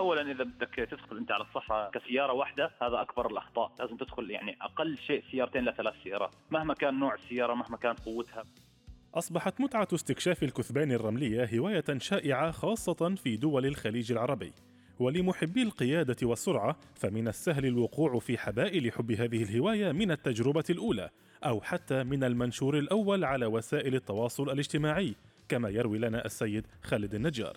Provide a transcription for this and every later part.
اولا إذا بدك تدخل أنت على الصحراء كسيارة واحدة هذا أكبر الأخطاء. لازم تدخل يعني أقل شيء سيارتين لثلاث سيارات مهما كان نوع السيارة مهما كانت قوتها. أصبحت متعة استكشاف الكثبان الرملية هواية شائعة خاصة في دول الخليج العربي. ولمحبي القيادة والسرعة فمن السهل الوقوع في حبائل حب هذه الهواية من التجربة الأولى أو حتى من المنشور الأول على وسائل التواصل الاجتماعي كما يروي لنا السيد خالد النجار.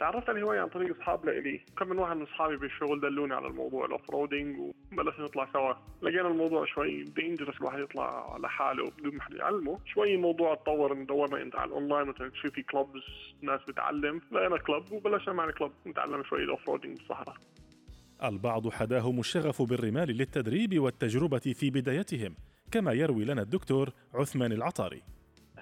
تعرفت على الهواية عن طريق أصحاب لإلي. كم من واحد من أصحابي بالشغل دلوني على الموضوع ال off-roading وبلشنا نطلع سوا. لقينا الموضوع شوي dangerous الواحد يطلع لحاله بدون ما حد يعلمه. شوي الموضوع تطور دورنا انت على الاونلاين مثلا تشوف في clubs ناس بتعلم. لقينا club وبلشنا معنا club نتعلم شوي ال off-roading بالصحراء البعض حداهم الشغف بالرمال للتدريب والتجربة في بدايتهم كما يروي لنا الدكتور عثمان العطاري.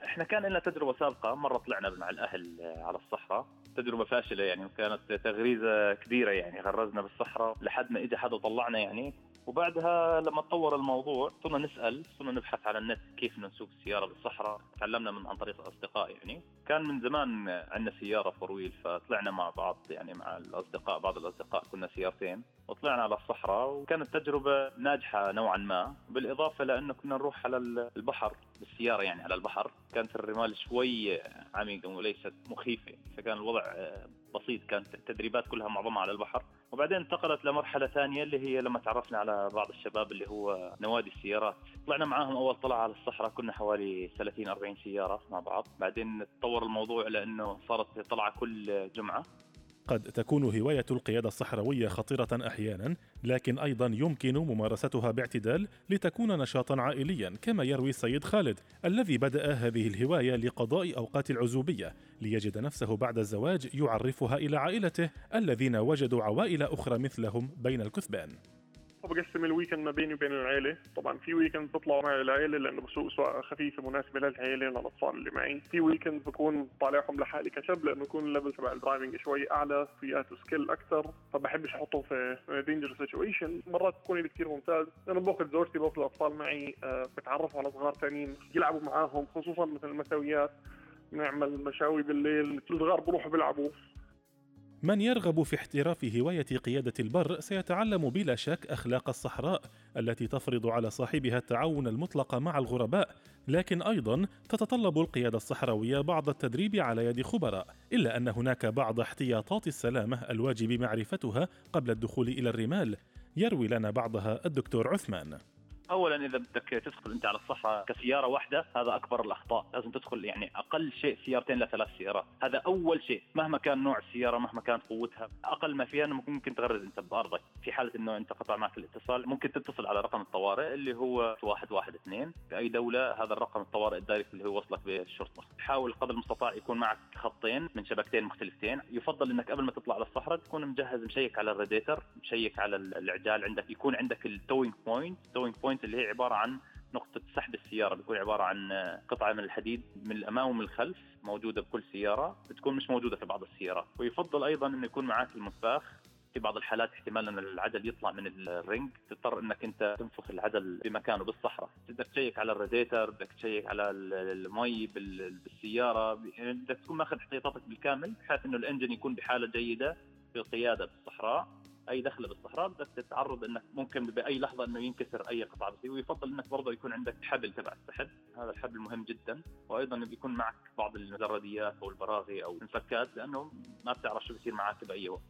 إحنا كان لنا تجربة سابقة مرة طلعنا مع الأهل على الصحراء. تجربة فاشلة يعني وكانت تغريزة كبيرة يعني غرزنا بالصحراء لحد ما اجى حدا طلعنا يعني. وبعدها لما تطور الموضوع صرنا نسأل صرنا نبحث على النت كيف نسوق السيارة بالصحراء. تعلمنا من عن طريق الأصدقاء يعني. كان من زمان عندنا سيارة فرويل فطلعنا مع بعض يعني مع الأصدقاء بعض الأصدقاء كنا سيارتين. وطلعنا على الصحراء وكانت تجربة ناجحة نوعا ما بالإضافة لأنه كنا نروح على البحر بالسيارة يعني على البحر. كانت الرمال شوي عميقة وليست مخيفة. فكان الوضع بسيط كانت التدريبات كلها معظمها على البحر. وبعدين انتقلت لمرحلة ثانية اللي هي لما تعرفنا على بعض الشباب اللي هو نوادي السيارات. طلعنا معاهم أول طلعة على الصحراء كنا حوالي 30 40 سيارة مع بعض. بعدين تطور الموضوع لأنه صارت طلعة كل جمعة. قد تكون هواية القيادة الصحراوية خطيرة أحيانا لكن أيضا يمكن ممارستها باعتدال لتكون نشاطا عائليا كما يروي السيد خالد الذي بدأ هذه الهواية لقضاء أوقات العزوبية ليجد نفسه بعد الزواج يعرفها إلى عائلته الذين وجدوا عوائل أخرى مثلهم بين الكثبان. وبقسم ال weekend ما بيني وبين العيلة. طبعا في weekend بطلع معي العيلة لأنه بسوق سواقة خفيفة مناسبة للعيلة وللأطفال اللي معي. في weekend بكون طالعهم لحالي كشاب لأنه يكون ال level تبع ال driving شوي أعلى فياته skill أكثر. فبحبش أحطه في danger situation مرات بكون كثير ممتاز. لأنه باخذ زوجتي باخذ الأطفال معي آه، بتعرفوا على صغار ثانيين يلعبوا معاهم خصوصا مثل المسويات نعمل مشاوي بالليل. الصغار بروحوا بيلعبوا. من يرغب في احتراف هواية قيادة البر سيتعلم بلا شك أخلاق الصحراء التي تفرض على صاحبها التعاون المطلق مع الغرباء، لكن أيضا تتطلب القيادة الصحراوية بعض التدريب على يد خبراء، إلا أن هناك بعض احتياطات السلامة الواجب معرفتها قبل الدخول إلى الرمال، يروي لنا بعضها الدكتور عثمان. اولا إذا بدك تدخل أنت على الصحراء كسيارة واحدة هذا أكبر الأخطاء. لازم تدخل يعني أقل شيء سيارتين لثلاث سيارات. هذا أول شيء مهما كان نوع السيارة مهما كانت قوتها. أقل ما فيها أنه ممكن تغرز أنت بأرضك. في حالة إنه أنت قطع معك الاتصال ممكن تتصل على رقم الطوارئ اللي هو 112 بأي دولة هذا الرقم الطوارئ ال direct اللي هو وصلك بالشرطه حاول قدر المستطاع يكون معك خطين من شبكتين مختلفتين. يفضل إنك قبل ما تطلع على الصحراء تكون مجهز مشيك على الراديتر مشيك على العجال عندك. يكون عندك ال towing point ال towing point اللي هي عبارة عن نقطة سحب السيارة بتكون عبارة عن قطعة من الحديد من الأمام ومن الخلف موجودة بكل سيارة بتكون مش موجودة في بعض السيارات. ويفضل أيضا أنه يكون معك المنفاخ في بعض الحالات احتمال إن العجل يطلع من الرينج. تضطر إنك أنت تنفخ العجل بمكانه بالصحراء. بدك تشيك على الراديتر بدك تشيك على المي بالسيارة. يعني بدك تكون ماخذ احتياطاتك بالكامل بحيث إنه ال engine يكون بحالة جيدة في القيادة بالصحراء. أي دخله بالصحراء بدك تتعرض إنك ممكن بأي لحظة إنه ينكسر أي قطعه بس ويفضل إنك برضه يكون عندك حبل تبع السحب هذا الحبل مهم جدا وأيضا بيكون معك بعض المزرديات أو البراغي أو المفكات لأنه ما بتعرف شو بيصير معك بأي وقت.